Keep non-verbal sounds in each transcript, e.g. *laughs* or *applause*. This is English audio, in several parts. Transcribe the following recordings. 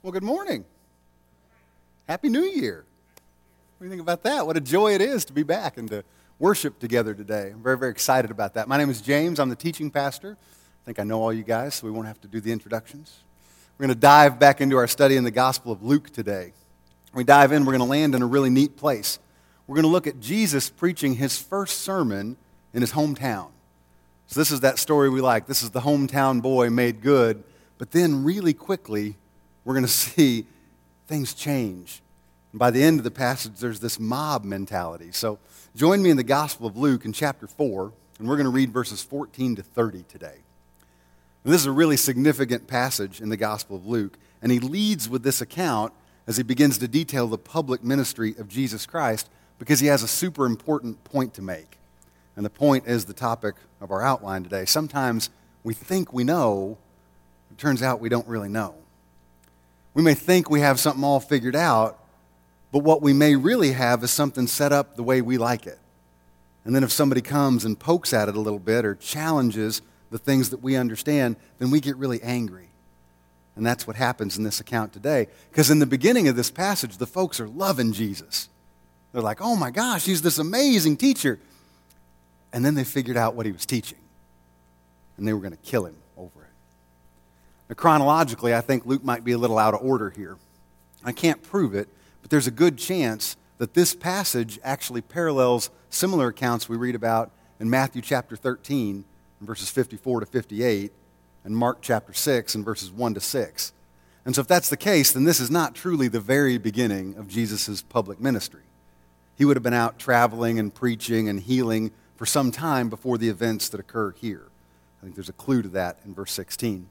Well, good morning. Happy New Year. What do you think about that? What a joy it is to be back and to worship together today. I'm very, very excited about that. My name is James. I'm the teaching pastor. I think I know all you guys, so we won't have to do the introductions. We're going to dive back into our study in the Gospel of Luke today. When we dive in, we're going to land in a really neat place. We're going to look at Jesus preaching his first sermon in his hometown. So, this is that story we like. This is the hometown boy made good. But then, really quickly, we're going *laughs* to see things change. And by the end of the passage, there's this mob mentality. So join me in the Gospel of Luke in chapter 4, and we're going to read verses 14 to 30 today. And this is a really significant passage in the Gospel of Luke, and he leads with this account as he begins to detail the public ministry of Jesus Christ because he has a super important point to make. And the point is the topic of our outline today. Sometimes we think we know, it turns out we don't really know. We may think we have something all figured out, but what we may really have is something set up the way we like it. And then if somebody comes and pokes at it a little bit or challenges the things that we understand, then we get really angry. And that's what happens in this account today. Because in the beginning of this passage, the folks are loving Jesus. They're like, oh my gosh, he's this amazing teacher. And then they figured out what he was teaching. And they were going to kill him. Now, chronologically, I think Luke might be a little out of order here. I can't prove it, but there's a good chance that this passage actually parallels similar accounts we read about in Matthew chapter 13, verses 54 to 58, and Mark chapter 6, and verses 1 to 6. And so, if that's the case, then this is not truly the very beginning of Jesus' public ministry. He would have been out traveling and preaching and healing for some time before the events that occur here. I think there's a clue to that in verse 16.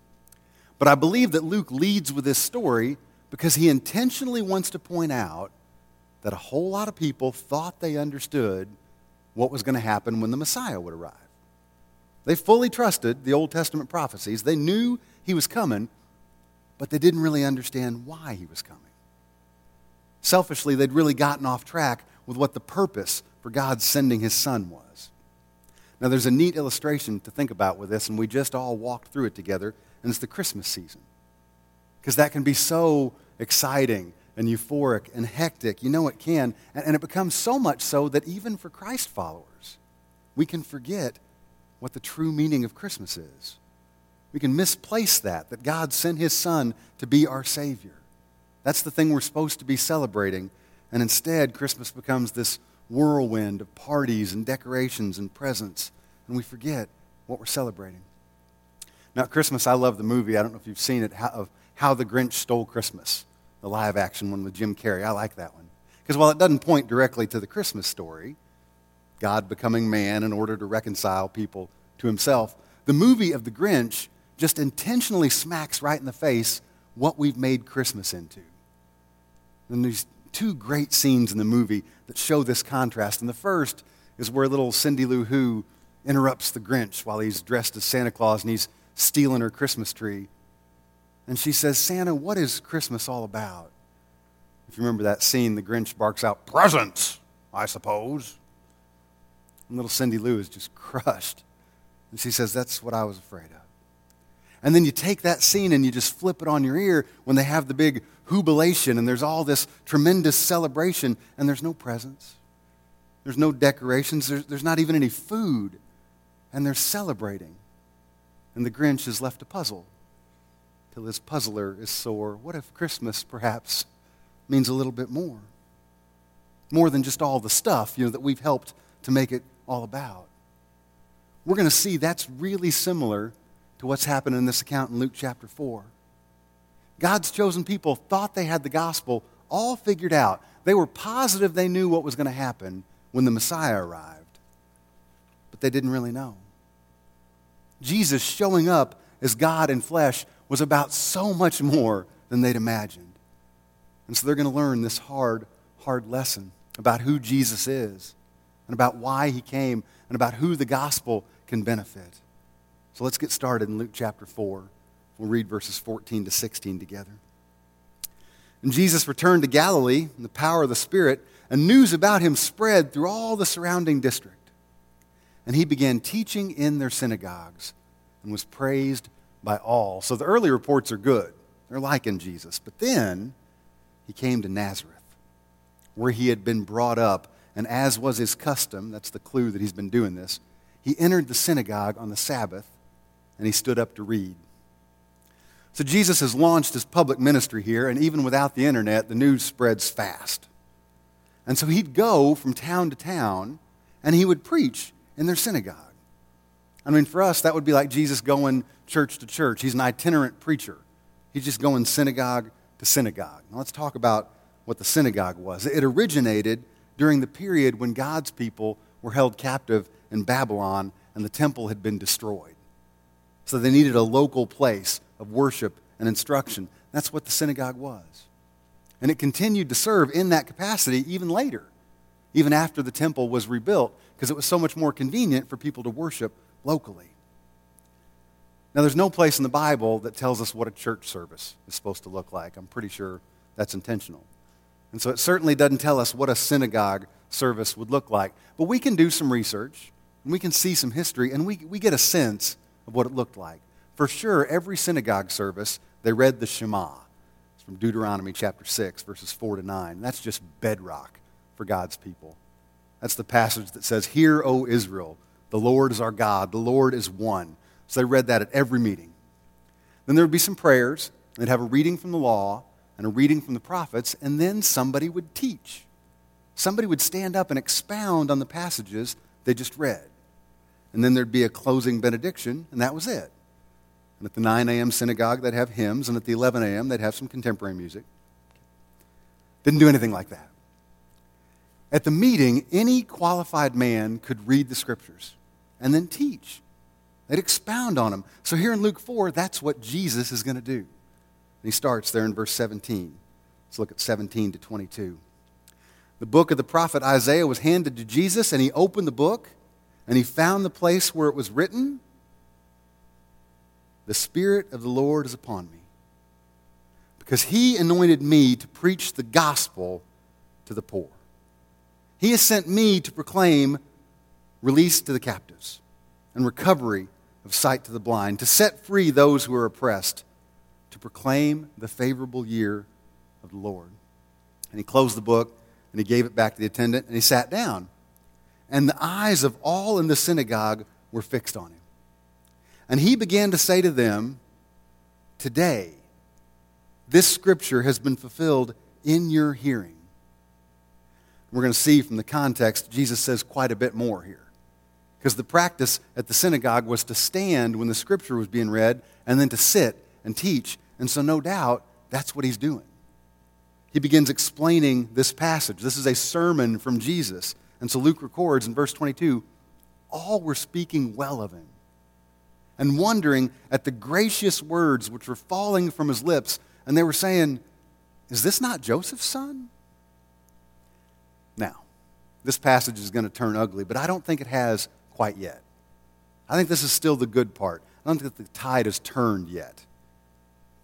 But I believe that Luke leads with this story because he intentionally wants to point out that a whole lot of people thought they understood what was going to happen when the Messiah would arrive. They fully trusted the Old Testament prophecies, they knew he was coming, but they didn't really understand why he was coming. Selfishly, they'd really gotten off track with what the purpose for God sending his son was. Now, there's a neat illustration to think about with this, and we just all walked through it together and it's the Christmas season. Because that can be so exciting and euphoric and hectic. You know it can. And, and it becomes so much so that even for Christ followers, we can forget what the true meaning of Christmas is. We can misplace that, that God sent his son to be our Savior. That's the thing we're supposed to be celebrating. And instead, Christmas becomes this whirlwind of parties and decorations and presents, and we forget what we're celebrating. Now, Christmas, I love the movie. I don't know if you've seen it, how, of How the Grinch Stole Christmas, the live action one with Jim Carrey. I like that one. Because while it doesn't point directly to the Christmas story, God becoming man in order to reconcile people to himself, the movie of the Grinch just intentionally smacks right in the face what we've made Christmas into. And there's two great scenes in the movie that show this contrast. And the first is where little Cindy Lou Who interrupts the Grinch while he's dressed as Santa Claus and he's stealing her Christmas tree. And she says, Santa, what is Christmas all about? If you remember that scene, the Grinch barks out, Presents, I suppose. And little Cindy Lou is just *laughs* crushed. And she says, That's what I was afraid of. And then you take that scene and you just flip it on your ear when they have the big jubilation and there's all this tremendous celebration and there's no presents. There's no decorations. There's, there's not even any food. And they're celebrating and the Grinch is left to puzzle till his puzzler is sore. What if Christmas perhaps means a little bit more? More than just all the stuff, you know, that we've helped to make it all about. We're going to see that's really similar to what's happened in this account in Luke chapter 4. God's chosen people thought they had the gospel all figured out. They were positive they knew what was going to happen when the Messiah arrived, but they didn't really know. Jesus showing up as God in flesh was about so much more than they'd imagined. And so they're going to learn this hard, hard lesson about who Jesus is and about why he came and about who the gospel can benefit. So let's get started in Luke chapter 4. We'll read verses 14 to 16 together. And Jesus returned to Galilee in the power of the Spirit, and news about him spread through all the surrounding district and he began teaching in their synagogues and was praised by all. So the early reports are good. They're liking Jesus. But then he came to Nazareth, where he had been brought up. And as was his custom, that's the clue that he's been doing this, he entered the synagogue on the Sabbath and he stood up to read. So Jesus has launched his public ministry here, and even without the internet, the news spreads fast. And so he'd go from town to town and he would preach in their synagogue. I mean, for us, that would be like Jesus going church to church. He's an itinerant preacher. He's just going synagogue to synagogue. Now, let's talk about what the synagogue was. It originated during the period when God's people were held captive in Babylon and the temple had been destroyed. So they needed a local place of worship and instruction. That's what the synagogue was. And it continued to serve in that capacity even later, even after the temple was rebuilt, because it was so much more convenient for people to worship locally. Now, there's no place in the Bible that tells us what a church service is supposed to look like. I'm pretty sure that's intentional. And so it certainly doesn't tell us what a synagogue service would look like. But we can do some research, and we can see some history, and we, we get a sense of what it looked like. For sure, every synagogue service, they read the Shema. It's from Deuteronomy chapter 6, verses 4 to 9. That's just bedrock for God's people. That's the passage that says, Hear, O Israel, the Lord is our God, the Lord is one. So they read that at every meeting. Then there would be some prayers, they'd have a reading from the law and a reading from the prophets, and then somebody would teach. Somebody would stand up and expound on the passages they just read. And then there'd be a closing benediction, and that was it. And at the 9 a.m. synagogue, they'd have hymns, and at the 11 a.m., they'd have some contemporary music. Didn't do anything like that. At the meeting, any qualified man could read the scriptures and then teach. They'd expound on them. So here in Luke 4, that's what Jesus is going to do. And he starts there in verse 17. Let's look at 17 to 22. The book of the prophet Isaiah was handed to Jesus, and he opened the book, and he found the place where it was written the Spirit of the Lord is upon me, because He anointed me to preach the gospel to the poor. He has sent me to proclaim release to the captives and recovery of sight to the blind, to set free those who are oppressed, to proclaim the favorable year of the Lord. And he closed the book and he gave it back to the attendant and he sat down. And the eyes of all in the synagogue were fixed on him. And he began to say to them, Today, this scripture has been fulfilled in your hearing. We're going to see from the context, Jesus says quite a bit more here. Because the practice at the synagogue was to stand when the scripture was being read and then to sit and teach. And so, no doubt, that's what he's doing. He begins explaining this passage. This is a sermon from Jesus. And so Luke records in verse 22 all were speaking well of him and wondering at the gracious words which were falling from his lips. And they were saying, Is this not Joseph's son? This passage is going to turn ugly, but I don't think it has quite yet. I think this is still the good part. I don't think the tide has turned yet.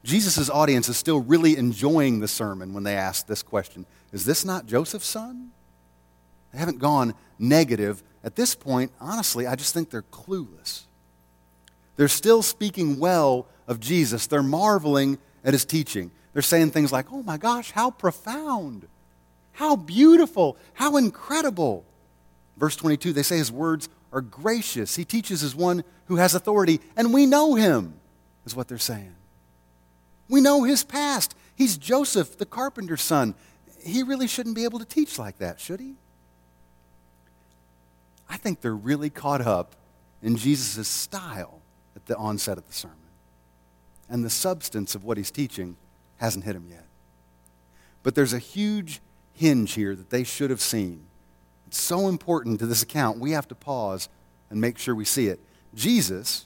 Jesus' audience is still really enjoying the sermon when they ask this question Is this not Joseph's son? They haven't gone negative. At this point, honestly, I just think they're clueless. They're still speaking well of Jesus. They're marveling at his teaching. They're saying things like, oh my gosh, how profound, how beautiful, how incredible. Verse 22, they say his words are gracious. He teaches as one who has authority, and we know him, is what they're saying. We know his past. He's Joseph, the carpenter's son. He really shouldn't be able to teach like that, should he? I think they're really caught up in Jesus' style at the onset of the sermon. And the substance of what he's teaching hasn't hit him yet. But there's a huge hinge here that they should have seen. It's so important to this account, we have to pause and make sure we see it. Jesus,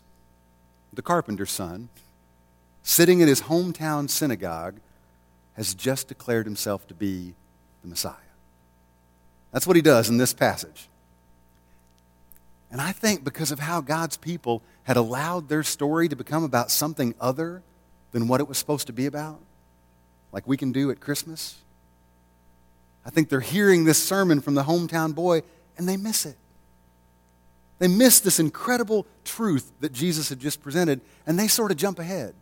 the carpenter's son, sitting in his hometown synagogue, has just declared himself to be the Messiah. That's what he does in this passage. And I think because of how God's people had allowed their story to become about something other than what it was supposed to be about, like we can do at Christmas, I think they're hearing this sermon from the hometown boy and they miss it. They miss this incredible truth that Jesus had just presented and they sort of jump ahead.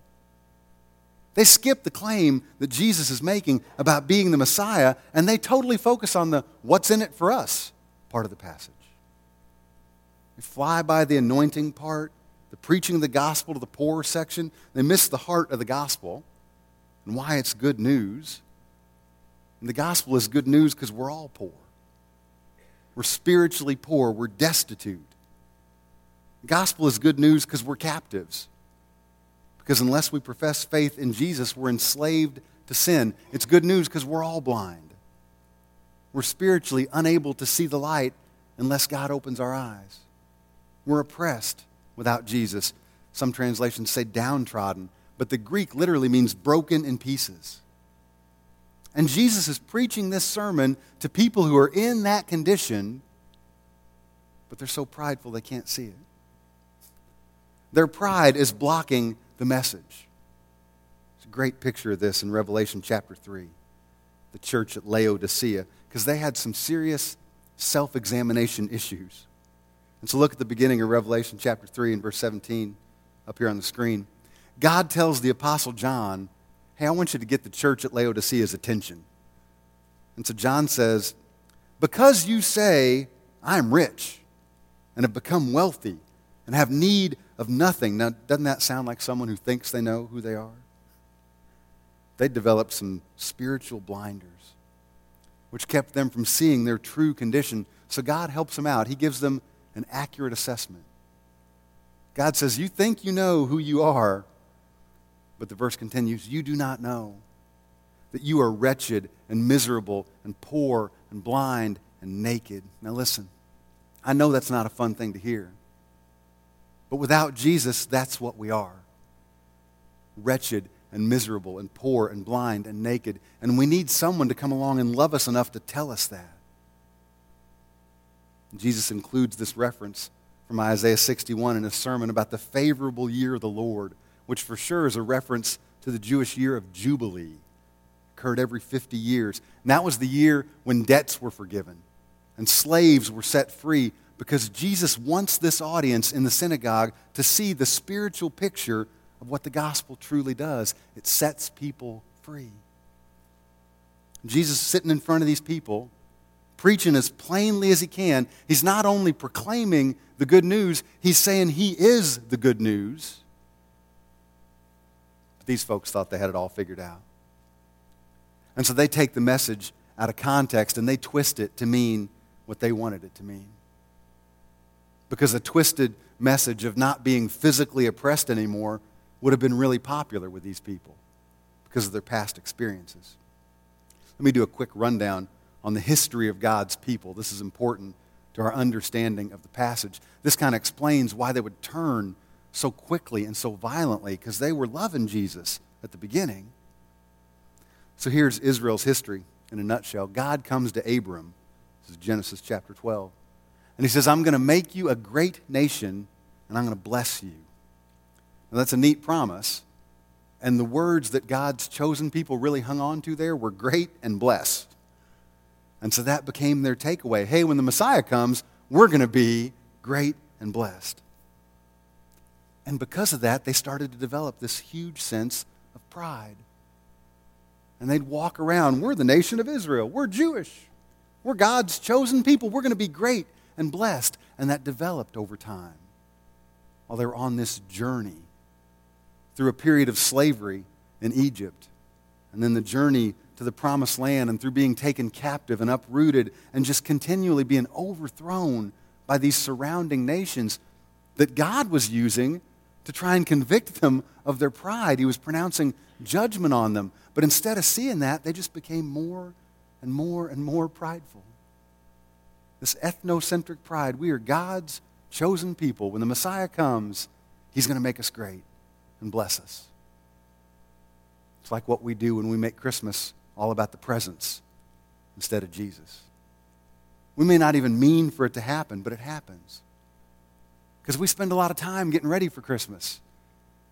They skip the claim that Jesus is making about being the Messiah, and they totally focus on the what's in it for us part of the passage. They fly by the anointing part, the preaching of the gospel to the poor section. They miss the heart of the gospel and why it's good news. And the gospel is good news because we're all poor. We're spiritually poor. We're destitute. The gospel is good news because we're captives. Because unless we profess faith in Jesus, we're enslaved to sin. It's good news because we're all blind. We're spiritually unable to see the light unless God opens our eyes. We're oppressed without Jesus. Some translations say downtrodden, but the Greek literally means broken in pieces. And Jesus is preaching this sermon to people who are in that condition, but they're so prideful they can't see it. Their pride is blocking the message. It's a great picture of this in Revelation chapter 3, the church at Laodicea, because they had some serious self examination issues. And so look at the beginning of Revelation chapter 3 and verse 17 up here on the screen. God tells the Apostle John, Hey, I want you to get the church at Laodicea's attention. And so John says, Because you say, I'm rich and have become wealthy and have need of nothing. Now, doesn't that sound like someone who thinks they know who they are? They developed some spiritual blinders, which kept them from seeing their true condition. So God helps them out. He gives them an accurate assessment. God says, You think you know who you are, but the verse continues, You do not know that you are wretched and miserable and poor and blind and naked. Now, listen, I know that's not a fun thing to hear. But without Jesus, that's what we are wretched and miserable and poor and blind and naked. And we need someone to come along and love us enough to tell us that. Jesus includes this reference from Isaiah 61 in a sermon about the favorable year of the Lord, which for sure is a reference to the Jewish year of Jubilee, occurred every 50 years. And that was the year when debts were forgiven and slaves were set free because Jesus wants this audience in the synagogue to see the spiritual picture of what the gospel truly does. It sets people free. Jesus is sitting in front of these people, preaching as plainly as he can. He's not only proclaiming the good news, he's saying he is the good news. These folks thought they had it all figured out. And so they take the message out of context and they twist it to mean what they wanted it to mean because a twisted message of not being physically oppressed anymore would have been really popular with these people because of their past experiences. Let me do a quick rundown on the history of God's people. This is important to our understanding of the passage. This kind of explains why they would turn so quickly and so violently because they were loving Jesus at the beginning. So here's Israel's history in a nutshell. God comes to Abram. This is Genesis chapter 12. And he says, I'm going to make you a great nation and I'm going to bless you. Now, that's a neat promise. And the words that God's chosen people really hung on to there were great and blessed. And so that became their takeaway. Hey, when the Messiah comes, we're going to be great and blessed. And because of that, they started to develop this huge sense of pride. And they'd walk around, we're the nation of Israel. We're Jewish. We're God's chosen people. We're going to be great and blessed. And that developed over time while they were on this journey through a period of slavery in Egypt, and then the journey to the promised land, and through being taken captive and uprooted, and just continually being overthrown by these surrounding nations that God was using to try and convict them of their pride. He was pronouncing judgment on them. But instead of seeing that, they just became more and more and more prideful this ethnocentric pride. We are God's chosen people. When the Messiah comes, He's going to make us great and bless us. It's like what we do when we make Christmas all about the presents instead of Jesus. We may not even mean for it to happen, but it happens. Because we spend a lot of time getting ready for Christmas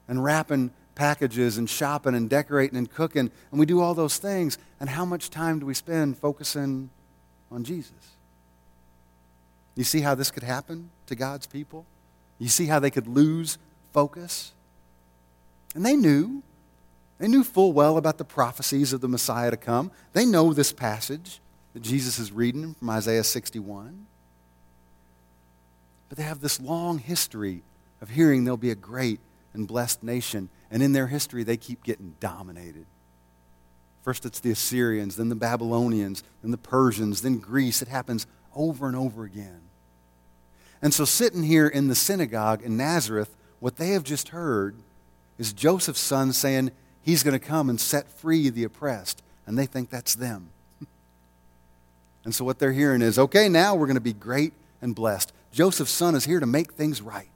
and wrapping packages and shopping and decorating and cooking, and we do all those things. And how much time do we spend focusing on Jesus? You see how this could happen to God's people? You see how they could lose focus? And they knew. They knew full well about the prophecies of the Messiah to come. They know this passage that Jesus is reading from Isaiah 61. But they have this long history of hearing there'll be a great and blessed nation. And in their history, they keep getting dominated. First, it's the Assyrians, then the Babylonians, then the Persians, then Greece. It happens over and over again. And so, sitting here in the synagogue in Nazareth, what they have just heard is Joseph's son saying he's going to come and set free the oppressed. And they think that's them. *laughs* and so, what they're hearing is okay, now we're going to be great and blessed. Joseph's son is here to make things right.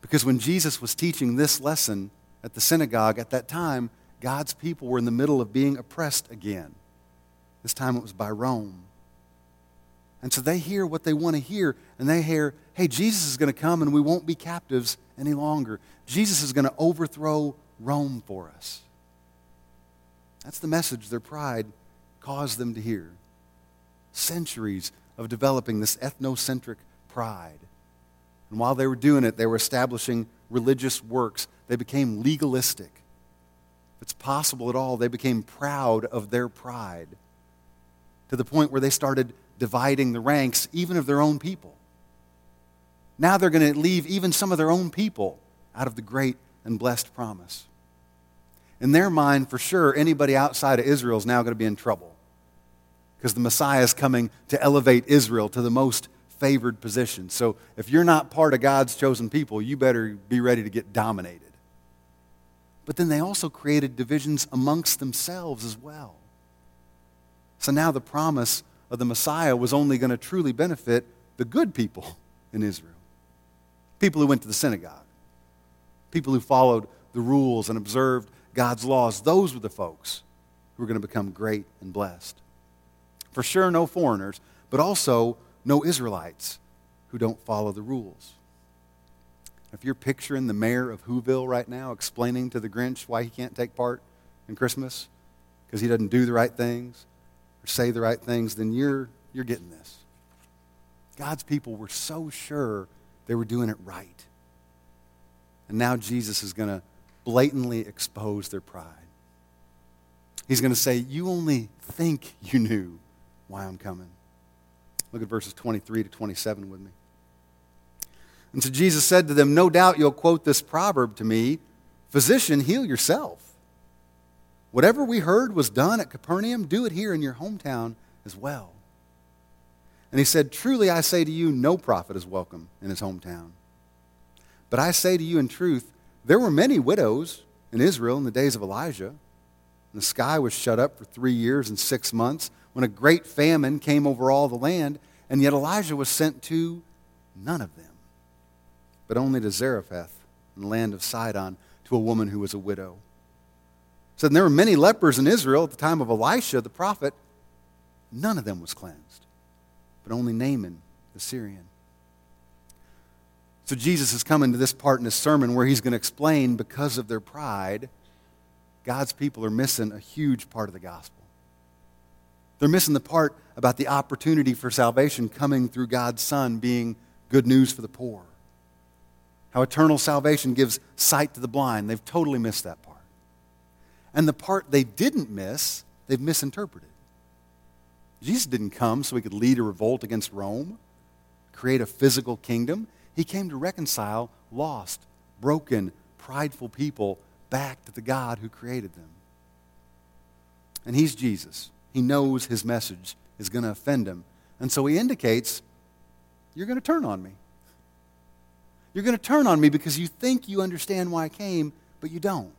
Because when Jesus was teaching this lesson at the synagogue at that time, God's people were in the middle of being oppressed again. This time it was by Rome. And so they hear what they want to hear, and they hear, hey, Jesus is going to come and we won't be captives any longer. Jesus is going to overthrow Rome for us. That's the message their pride caused them to hear. Centuries of developing this ethnocentric pride. And while they were doing it, they were establishing religious works. They became legalistic. If it's possible at all, they became proud of their pride to the point where they started dividing the ranks even of their own people. Now they're going to leave even some of their own people out of the great and blessed promise. In their mind, for sure, anybody outside of Israel is now going to be in trouble because the Messiah is coming to elevate Israel to the most favored position. So if you're not part of God's chosen people, you better be ready to get dominated. But then they also created divisions amongst themselves as well. So now the promise of the Messiah was only going to truly benefit the good people in Israel people who went to the synagogue, people who followed the rules and observed God's laws. Those were the folks who were going to become great and blessed. For sure, no foreigners, but also no Israelites who don't follow the rules. If you're picturing the mayor of Whoville right now explaining to the Grinch why he can't take part in Christmas because he doesn't do the right things or say the right things, then you're, you're getting this. God's people were so sure they were doing it right. And now Jesus is going to blatantly expose their pride. He's going to say, You only think you knew why I'm coming. Look at verses 23 to 27 with me. And so Jesus said to them, No doubt you'll quote this proverb to me Physician, heal yourself. Whatever we heard was done at Capernaum, do it here in your hometown as well. And he said, Truly I say to you, no prophet is welcome in his hometown. But I say to you in truth, there were many widows in Israel in the days of Elijah. And the sky was shut up for three years and six months when a great famine came over all the land, and yet Elijah was sent to none of them, but only to Zarephath in the land of Sidon to a woman who was a widow. So there were many lepers in Israel at the time of Elisha the prophet. None of them was cleansed, but only Naaman the Syrian. So Jesus is coming to this part in his sermon where he's going to explain because of their pride, God's people are missing a huge part of the gospel. They're missing the part about the opportunity for salvation coming through God's Son being good news for the poor. How eternal salvation gives sight to the blind. They've totally missed that part. And the part they didn't miss, they've misinterpreted. Jesus didn't come so he could lead a revolt against Rome, create a physical kingdom. He came to reconcile lost, broken, prideful people back to the God who created them. And he's Jesus he knows his message is going to offend him. And so he indicates, You're going to turn on me. You're going to turn on me because you think you understand why I came, but you don't.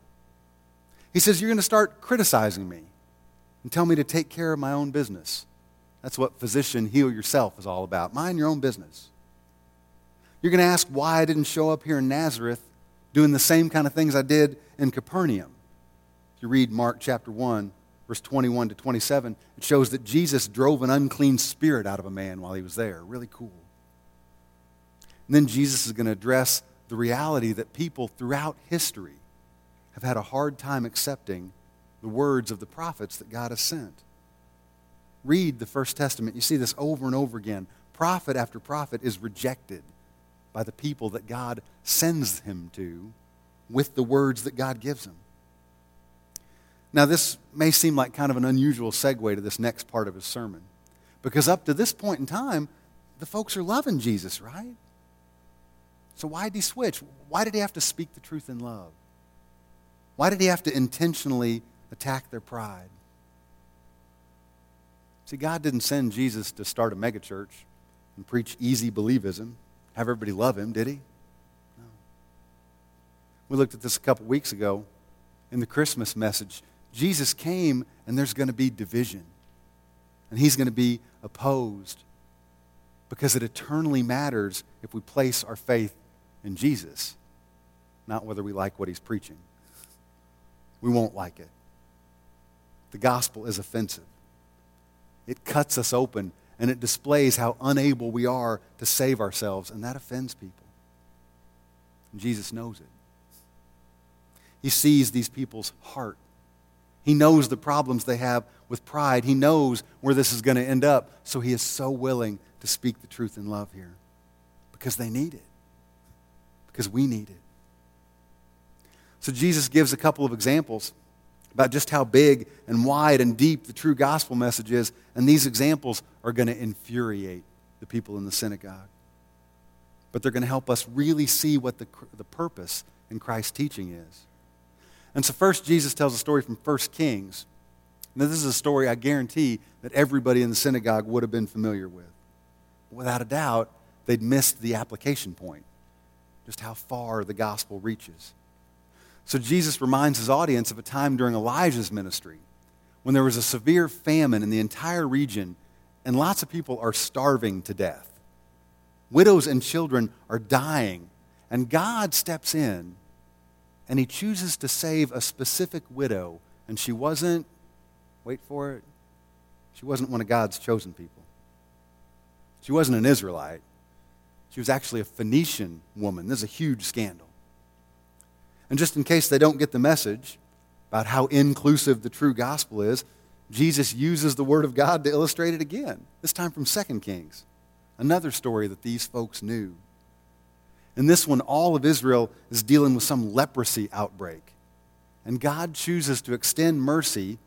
He says, You're going to start criticizing me and tell me to take care of my own business. That's what physician heal yourself is all about. Mind your own business. You're going to ask why I didn't show up here in Nazareth doing the same kind of things I did in Capernaum. If you read Mark chapter 1, verse 21 to 27, it shows that Jesus drove an unclean spirit out of a man while he was there. Really cool. And then Jesus is going to address the reality that people throughout history have had a hard time accepting the words of the prophets that God has sent. Read the First Testament. You see this over and over again. Prophet after prophet is rejected by the people that God sends him to with the words that God gives him. Now, this may seem like kind of an unusual segue to this next part of his sermon, because up to this point in time, the folks are loving Jesus, right? So, why did he switch? Why did he have to speak the truth in love? Why did he have to intentionally attack their pride? See, God didn't send Jesus to start a megachurch and preach easy believism, have everybody love him, did he? No. We looked at this a couple weeks ago in the Christmas message. Jesus came and there's going to be division. And he's going to be opposed because it eternally matters if we place our faith in Jesus, not whether we like what he's preaching. We won't like it. The gospel is offensive, it cuts us open and it displays how unable we are to save ourselves, and that offends people. And Jesus knows it. He sees these people's heart he knows the problems they have with pride. He knows where this is going to end up. So he is so willing to speak the truth in love here because they need it, because we need it. So Jesus gives a couple of examples about just how big and wide and deep the true gospel message is. And these examples are going to infuriate the people in the synagogue. But they're going to help us really see what the, the purpose in Christ's teaching is. And so, first, Jesus tells a story from 1 Kings. Now, this is a story I guarantee that everybody in the synagogue would have been familiar with. Without a doubt, they'd missed the application point, just how far the gospel reaches. So, Jesus reminds his audience of a time during Elijah's ministry when there was a severe famine in the entire region and lots of people are starving to death. Widows and children are dying, and God steps in and he chooses to save a specific widow, and she wasn't, wait for it, she wasn't one of God's chosen people. She wasn't an Israelite. She was actually a Phoenician woman. This is a huge scandal. And just in case they don't get the message about how inclusive the true gospel is, Jesus uses the Word of God to illustrate it again, this time from 2 Kings, another story that these folks knew. In this one, all of Israel is dealing with some leprosy outbreak. And God chooses to extend mercy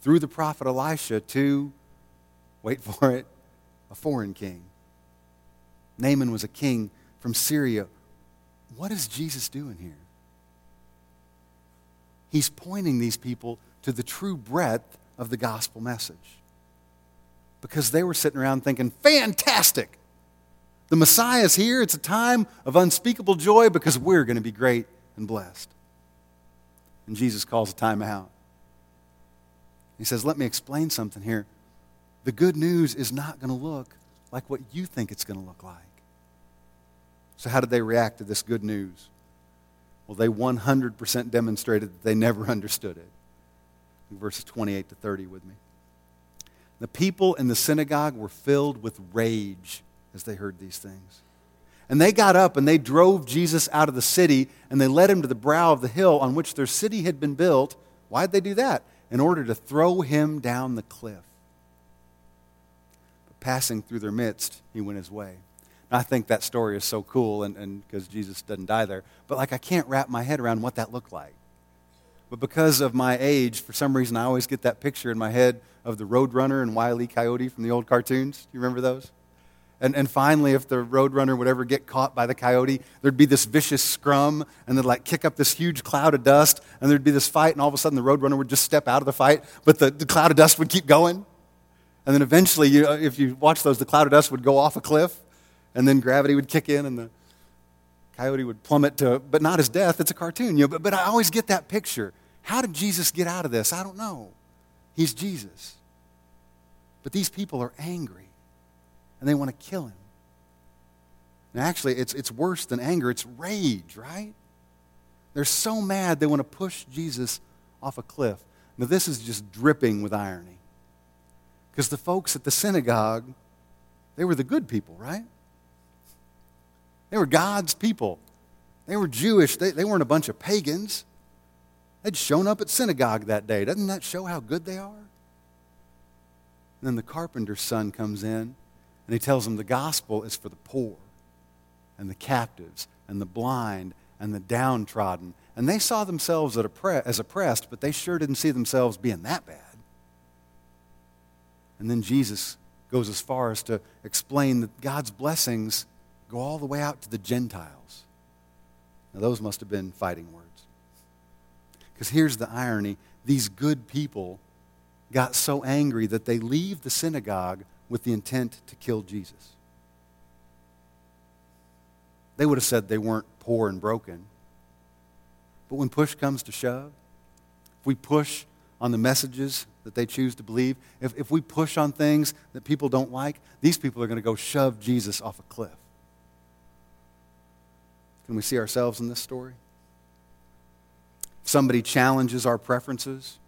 through the prophet Elisha to, wait for it, a foreign king. Naaman was a king from Syria. What is Jesus doing here? He's pointing these people to the true breadth of the gospel message. Because they were sitting around thinking, fantastic! The Messiah is here. It's a time of unspeakable joy because we're going to be great and blessed. And Jesus calls a time out. He says, Let me explain something here. The good news is not going to look like what you think it's going to look like. So, how did they react to this good news? Well, they 100% demonstrated that they never *laughs* understood it. Verses 28 to 30 with me. The people in the synagogue were filled with rage as they heard these things. And they got up and they drove Jesus out of the city and they led him to the brow of the hill on which their city had been built. Why'd they do that? In order to throw him down the cliff. But passing through their midst, he went his way. And I think that story is so cool and because Jesus doesn't die there. But like I can't wrap my head around what that looked like. But because of my age, for some reason I always get that picture in my head of the Roadrunner and Wile E. Coyote from the old cartoons. Do you remember those? And, and finally, if the roadrunner would ever get caught by the coyote, there'd be this vicious scrum, and they'd like kick up this huge cloud of dust, and there'd be this fight, and all of a sudden the roadrunner would just step out of the fight, but the, the cloud of dust would keep going. And then eventually, you, uh, if you watch those, the cloud of dust would go off a cliff, and then gravity would kick in, and the coyote would plummet to, but not his death. It's a cartoon, you know. But, but I always get that picture. How did Jesus get out of this? I don't know. He's Jesus. But these people are angry and they want to kill him. And actually, it's, it's worse than anger, it's rage, right? They're so mad they want to push Jesus off a cliff. Now, this is just dripping with irony. Because the folks at the synagogue, they were the good people, right? They were God's people. They were Jewish. They, they weren't a bunch of pagans. They'd shown up at synagogue that day. Doesn't that show how good they are? And then the carpenter's son comes in and he tells them the gospel is for the poor and the captives and the blind and the downtrodden and they saw themselves as oppressed, but they sure didn't see themselves being that bad. And then Jesus goes as far as to explain that God's blessings go all the way out to the Gentiles. Now, those must have been fighting words. Because here's the irony these good people got so angry that they leave the synagogue with the intent to kill Jesus. They would have said they weren't poor and broken. But when push comes to shove, if we push on the messages that they choose to believe, if, if we push on things that people don't like, these people are going to go shove Jesus off a cliff. Can we see ourselves in this story? If somebody challenges our preferences,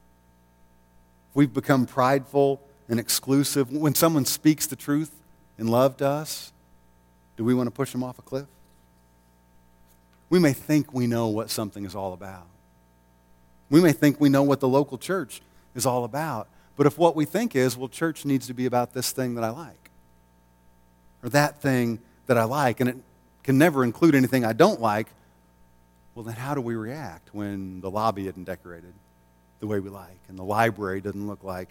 if we've become prideful and exclusive, when someone speaks the truth in love to us, do we want to push them off a cliff? We may think we know what something is all about. We may think we know what the local church is all about. But if what we think is, well, church needs to be about this thing that I like, or that thing that I like, and it can never include anything I don't like, well, then how do we react when the lobby isn't decorated the way we like, and the library doesn't look like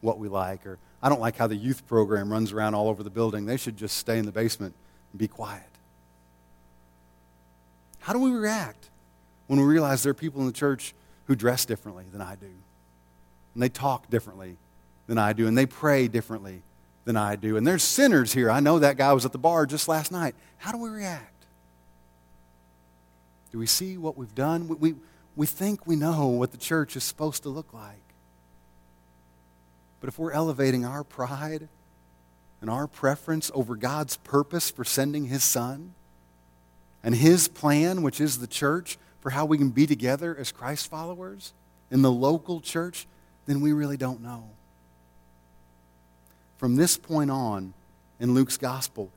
what we like, or I don't like how the youth program runs around all over the building. They should just stay in the basement and be quiet. How do we react when we realize there are people in the church who dress differently than I do? And they talk differently than I do, and they pray differently than I do. And there's sinners here. I know that guy was at the bar just last night. How do we react? Do we see what we've done? We, we, we think we know what the church is supposed to look like. But if we're elevating our pride and our preference over God's purpose for sending his son, and his plan, which is the church, for how we can be together as Christ followers in the local church, then we really don't know. From this point on in Luke's gospel,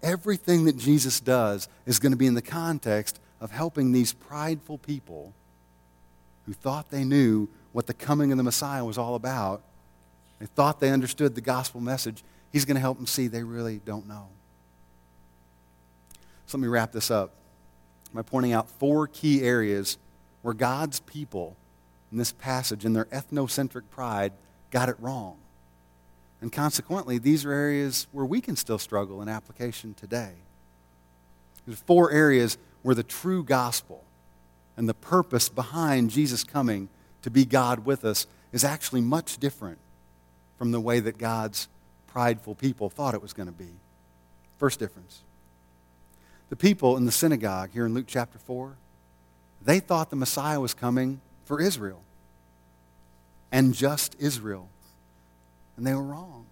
everything that Jesus does is going to be in the context of helping these prideful people who thought they knew what the coming of the Messiah was all about. They thought they understood the gospel message. He's going to help them see they really don't know. So let me wrap this up by pointing out four key areas where God's people in this passage, in their ethnocentric pride, got it wrong. And consequently, these are areas where we can still struggle in application today. There's four areas where the true gospel and the purpose behind Jesus coming to be God with us is actually much different from the way that God's prideful people thought it was going to be. First difference the people in the synagogue here in Luke chapter 4, they thought the Messiah was coming for Israel and just Israel. And they were wrong.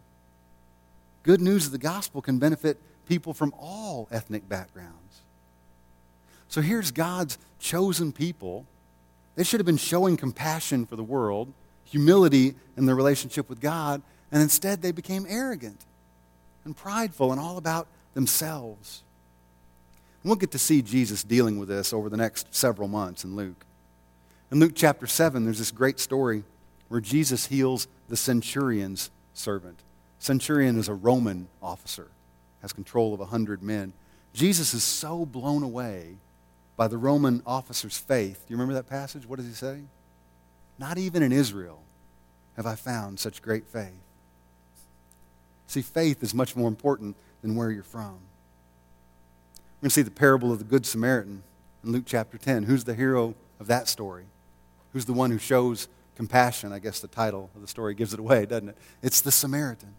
Good news of the gospel can benefit people from all ethnic backgrounds. So here's God's chosen people. They should have been showing compassion for the world, humility in their relationship with God, and instead they became arrogant and prideful and all about themselves. We'll get to see Jesus dealing with this over the next several months in Luke. In Luke chapter 7, there's this great story where Jesus heals the centurion's servant. Centurion is a Roman officer, has control of a hundred men. Jesus is so blown away by the Roman officer's faith. Do you remember that passage? What does he say? Not even in Israel have I found such great faith. See, faith is much more important than where you're from. We're going to see the parable of the Good Samaritan in Luke chapter 10. Who's the hero of that story? Who's the one who shows compassion? I guess the title of the story gives it away, doesn't it? It's the Samaritan.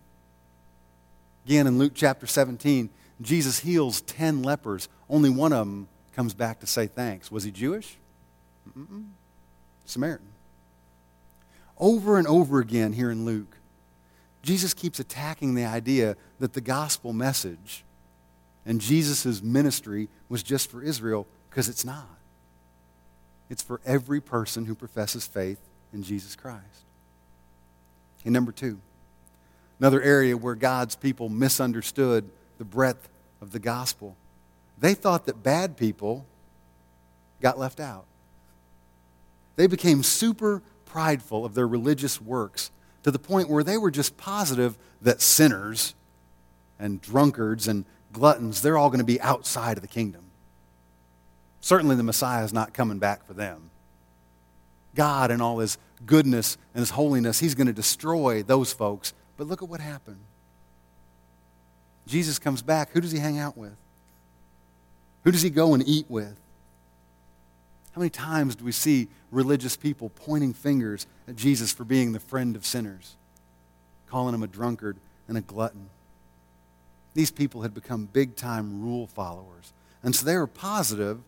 Again, in Luke chapter 17, Jesus heals 10 lepers. Only one of them comes back to say thanks. Was he Jewish? Mm-mm. Samaritan. Over and over again here in Luke, Jesus keeps attacking the idea that the gospel message and Jesus' ministry was just for Israel because it's not. It's for every person who professes faith in Jesus Christ. And number two, another area where God's people misunderstood the breadth of the gospel. They thought that bad people got left out. They became super prideful of their religious works to the point where they were just positive that sinners and drunkards and gluttons, they're all going to be outside of the kingdom. Certainly the Messiah is not coming back for them. God, and all his goodness and his holiness, he's going to destroy those folks. But look at what happened. Jesus comes back. Who does he hang out with? Who does he go and eat with? How many times do we see religious people pointing fingers at Jesus for being the friend of sinners, calling him a drunkard and a glutton? These people had become big time rule followers. And so they were positive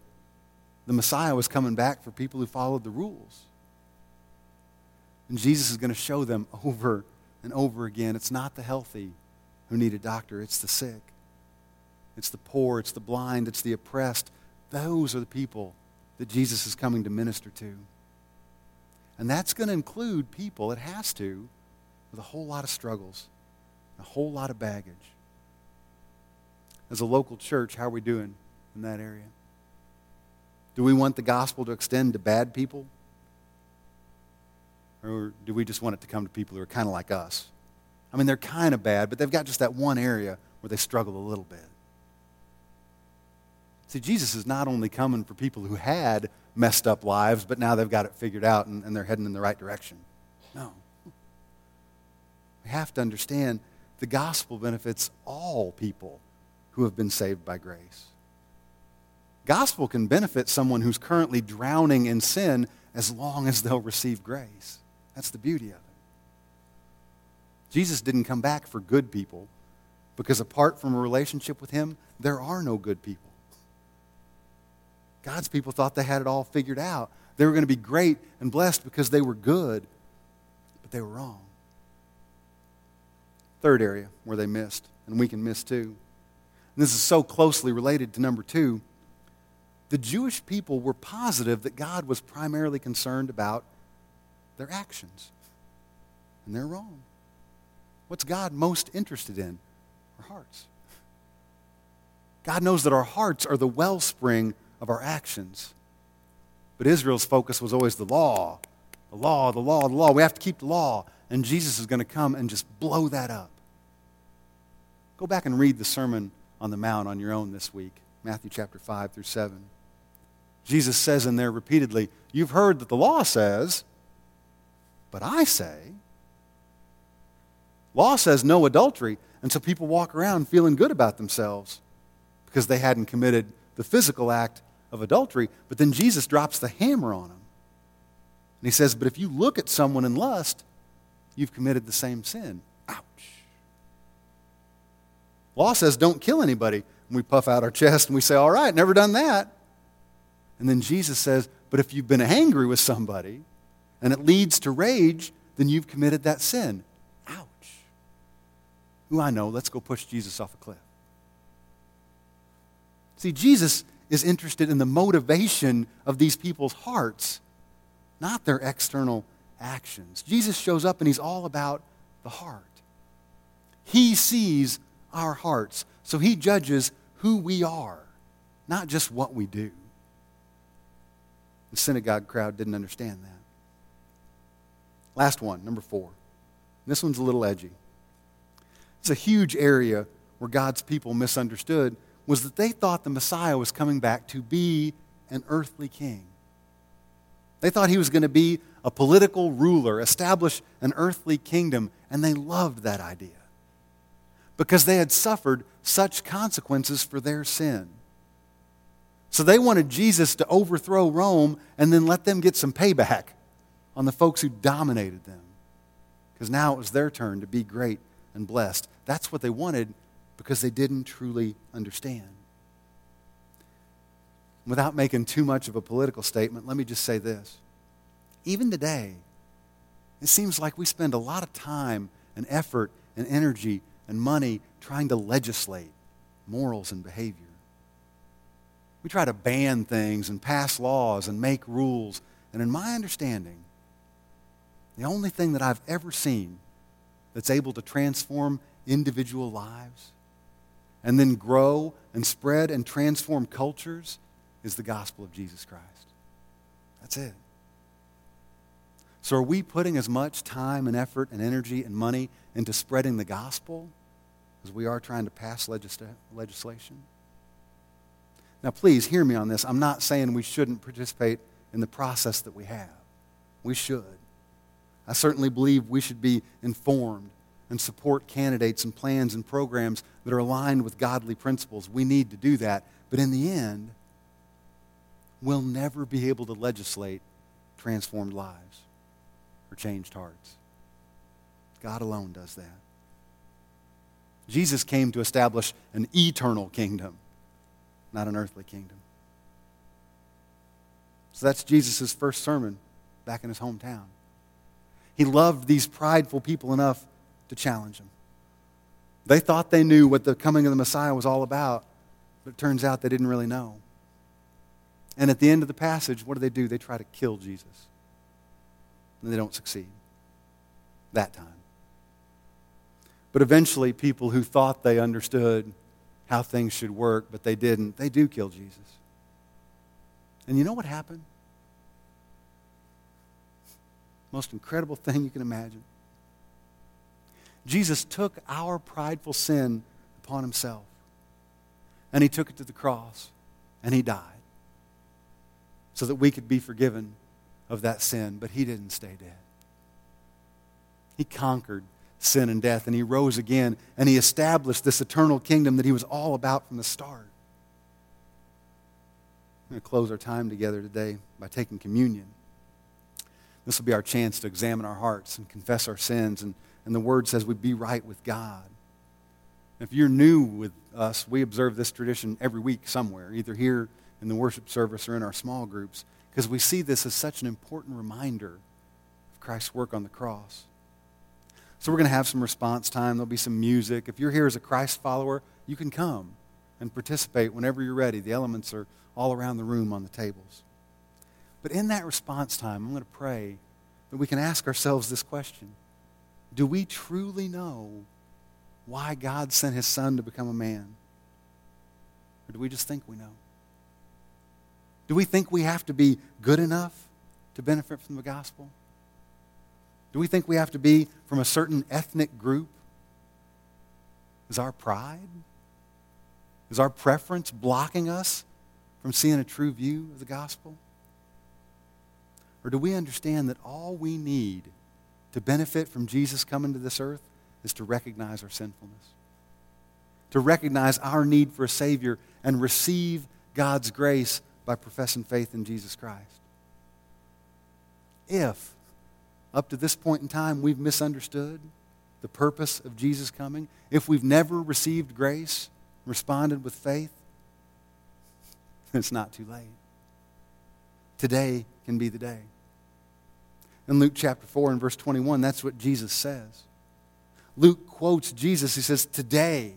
the Messiah was coming back for people who followed the rules. And Jesus is going to show them *laughs* over and over again it's not the healthy who need a doctor, it's the sick. It's the poor, it's the blind, it's the oppressed. Those are the people that Jesus is coming to minister to. And that's going to include people, it has to, with a whole lot of struggles, a whole lot of baggage. As a local church, how are we doing in that area? Do we want the gospel to extend to bad people? Or do we just want it to come to people who are kind of like us? I mean, they're kind of bad, but they've got just that one area where they struggle a little bit. See, Jesus is not only coming for people who had messed up lives, but now they've got it figured out and, and they're heading in the right direction. No. We have to understand the gospel benefits all people who have been saved by grace. Gospel can benefit someone who's currently drowning in sin as long as they'll receive grace. That's the beauty of it. Jesus didn't come back for good people because apart from a relationship with him, there are no good people. God's people thought they had it all figured out. They were going to be great and blessed because they were good, but they were wrong. Third area where they missed, and we can miss too. And this is so closely related to number two. The Jewish people were positive that God was primarily concerned about their actions, and they're wrong. What's God most interested in? Our hearts. God knows that our hearts are the wellspring of our actions. But Israel's focus was always the law the law, the law, the law. We have to keep the law. And Jesus is going to come and just blow that up. Go back and read the Sermon on the Mount on your own this week, Matthew chapter 5 through 7. Jesus says in there repeatedly, You've heard that the law says, but I say, law says no adultery. And so people walk around feeling good about themselves because they hadn't committed the physical act of adultery. But then Jesus drops the hammer on him. And he says, But if you look at someone in lust, you've committed the same sin. Ouch. Law says don't kill anybody. And we puff out our chest and we say, All right, never done that. And then Jesus says, But if you've been angry with somebody and it leads to rage, then you've committed that sin. Ouch. Who I know, let's go push Jesus off a cliff. See, Jesus is interested in the motivation of these people's hearts, not their external actions. Jesus shows up and he's all about the heart. He sees our hearts, so he judges who we are, not just what we do. The synagogue crowd didn't understand that. Last one, number four. This one's a little edgy. It's a huge area where God's people misunderstood was that they thought the Messiah was coming back to be an earthly king. They thought he was going to be a political ruler, establish an earthly kingdom, and they loved that idea because they had suffered such consequences for their sin. So they wanted Jesus to overthrow Rome and then let them get some payback on the folks who dominated them. Because now it was their turn to be great and blessed. That's what they wanted because they didn't truly understand. Without making too much of a political statement, let me just say this. Even today, it seems like we spend a lot of time and effort and energy and money trying to legislate morals and behavior. We try to ban things and pass laws and make rules. And in my understanding, the only thing that I've ever seen that's able to transform individual lives and then grow and spread and transform cultures is the gospel of Jesus Christ. That's it. So, are we putting as much time and effort and energy and money into spreading the gospel as we are trying to pass legisla- legislation? Now, please hear me on this. I'm not saying we shouldn't participate in the process that we have. We should. I certainly believe we should be informed and support candidates and plans and programs that are aligned with godly principles. We need to do that. But in the end, we'll never be able to legislate transformed lives or changed hearts. God alone does that. Jesus came to establish an eternal kingdom, not an earthly kingdom. So that's Jesus' first sermon back in his hometown. He loved these prideful people enough to challenge them. They thought they knew what the coming of the Messiah was all about, but it turns out they didn't really know. And at the end of the passage, what do they do? They try to kill Jesus. And they don't succeed that time. But eventually, people who thought they understood how things should work, but they didn't, they do kill Jesus. And you know what happened? Most incredible thing you can imagine. Jesus took our prideful sin upon himself. And he took it to the cross. And he died. So that we could be forgiven of that sin. But he didn't stay dead. He conquered sin and death. And he rose again. And he established this eternal kingdom that he was all about from the start. I'm going to close our time together today by taking communion. This will be our chance to examine our hearts and confess our sins and and the word says we be right with God. If you're new with us, we observe this tradition every week somewhere, either here in the worship service or in our small groups, because we see this as such an important reminder of Christ's work on the cross. So we're going to have some response time. There'll be some music. If you're here as a Christ follower, you can come and participate whenever you're ready. The elements are all around the room on the tables. But in that response time, I'm going to pray that we can ask ourselves this question do we truly know why God sent his son to become a man? Or do we just think we know? Do we think we have to be good enough to benefit from the gospel? Do we think we have to be from a certain ethnic group? Is our pride? Is our preference blocking us from seeing a true view of the gospel? Or do we understand that all we need to benefit from Jesus coming to this earth is to recognize our sinfulness, to recognize our need for a Savior and receive God's grace by professing faith in Jesus Christ. If, up to this point in time, we've misunderstood the purpose of Jesus coming, if we've never received grace, responded with faith, *laughs* it's not too late. Today can be the day. In Luke chapter 4 and verse 21, that's what Jesus says. Luke quotes Jesus. He says, Today,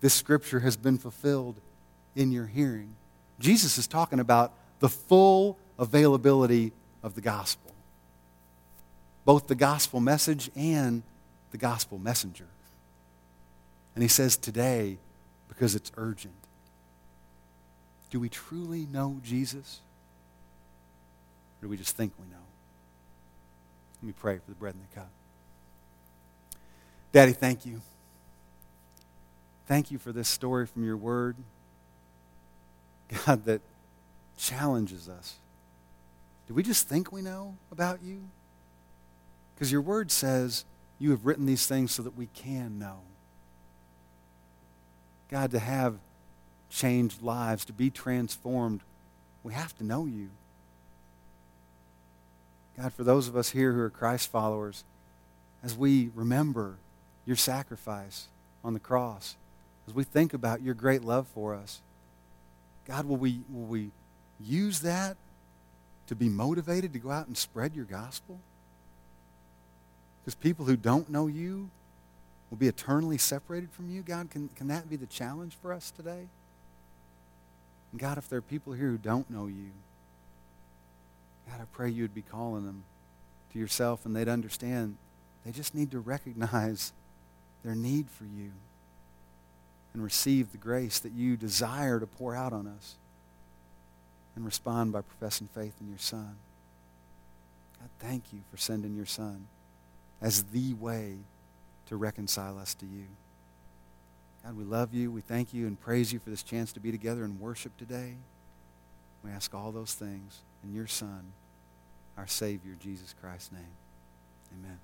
this scripture has been fulfilled in your hearing. Jesus is talking about the full availability of the gospel, both the gospel message and the gospel messenger. And he says today because it's urgent. Do we truly know Jesus? Or do we just think we know? Let me pray for the bread and the cup. Daddy, thank you. Thank you for this story from your word. *laughs* God, that challenges us. Do we just think we know about you? Because your word says you have written these things so that we can know. God, to have changed lives, to be transformed, we have to know you. God, for those of us here who are Christ followers, as we remember your sacrifice on the cross, as we think about your great love for us, God, will we, will we use that to be motivated to go out and spread your gospel? Because people who don't know you will be eternally separated from you. God, can, can that be the challenge for us today? And God, if there are people here who don't know you, God, I pray you would be calling them to yourself and they'd understand they just need to recognize their need for you and receive the grace that you desire to pour out on us and respond by professing faith in your Son. God, thank you for sending your Son as the way to reconcile us to you. God, we love you. We thank you and praise you for this chance to be together and worship today. We ask all those things in your Son, our Savior, Jesus Christ's name. Amen.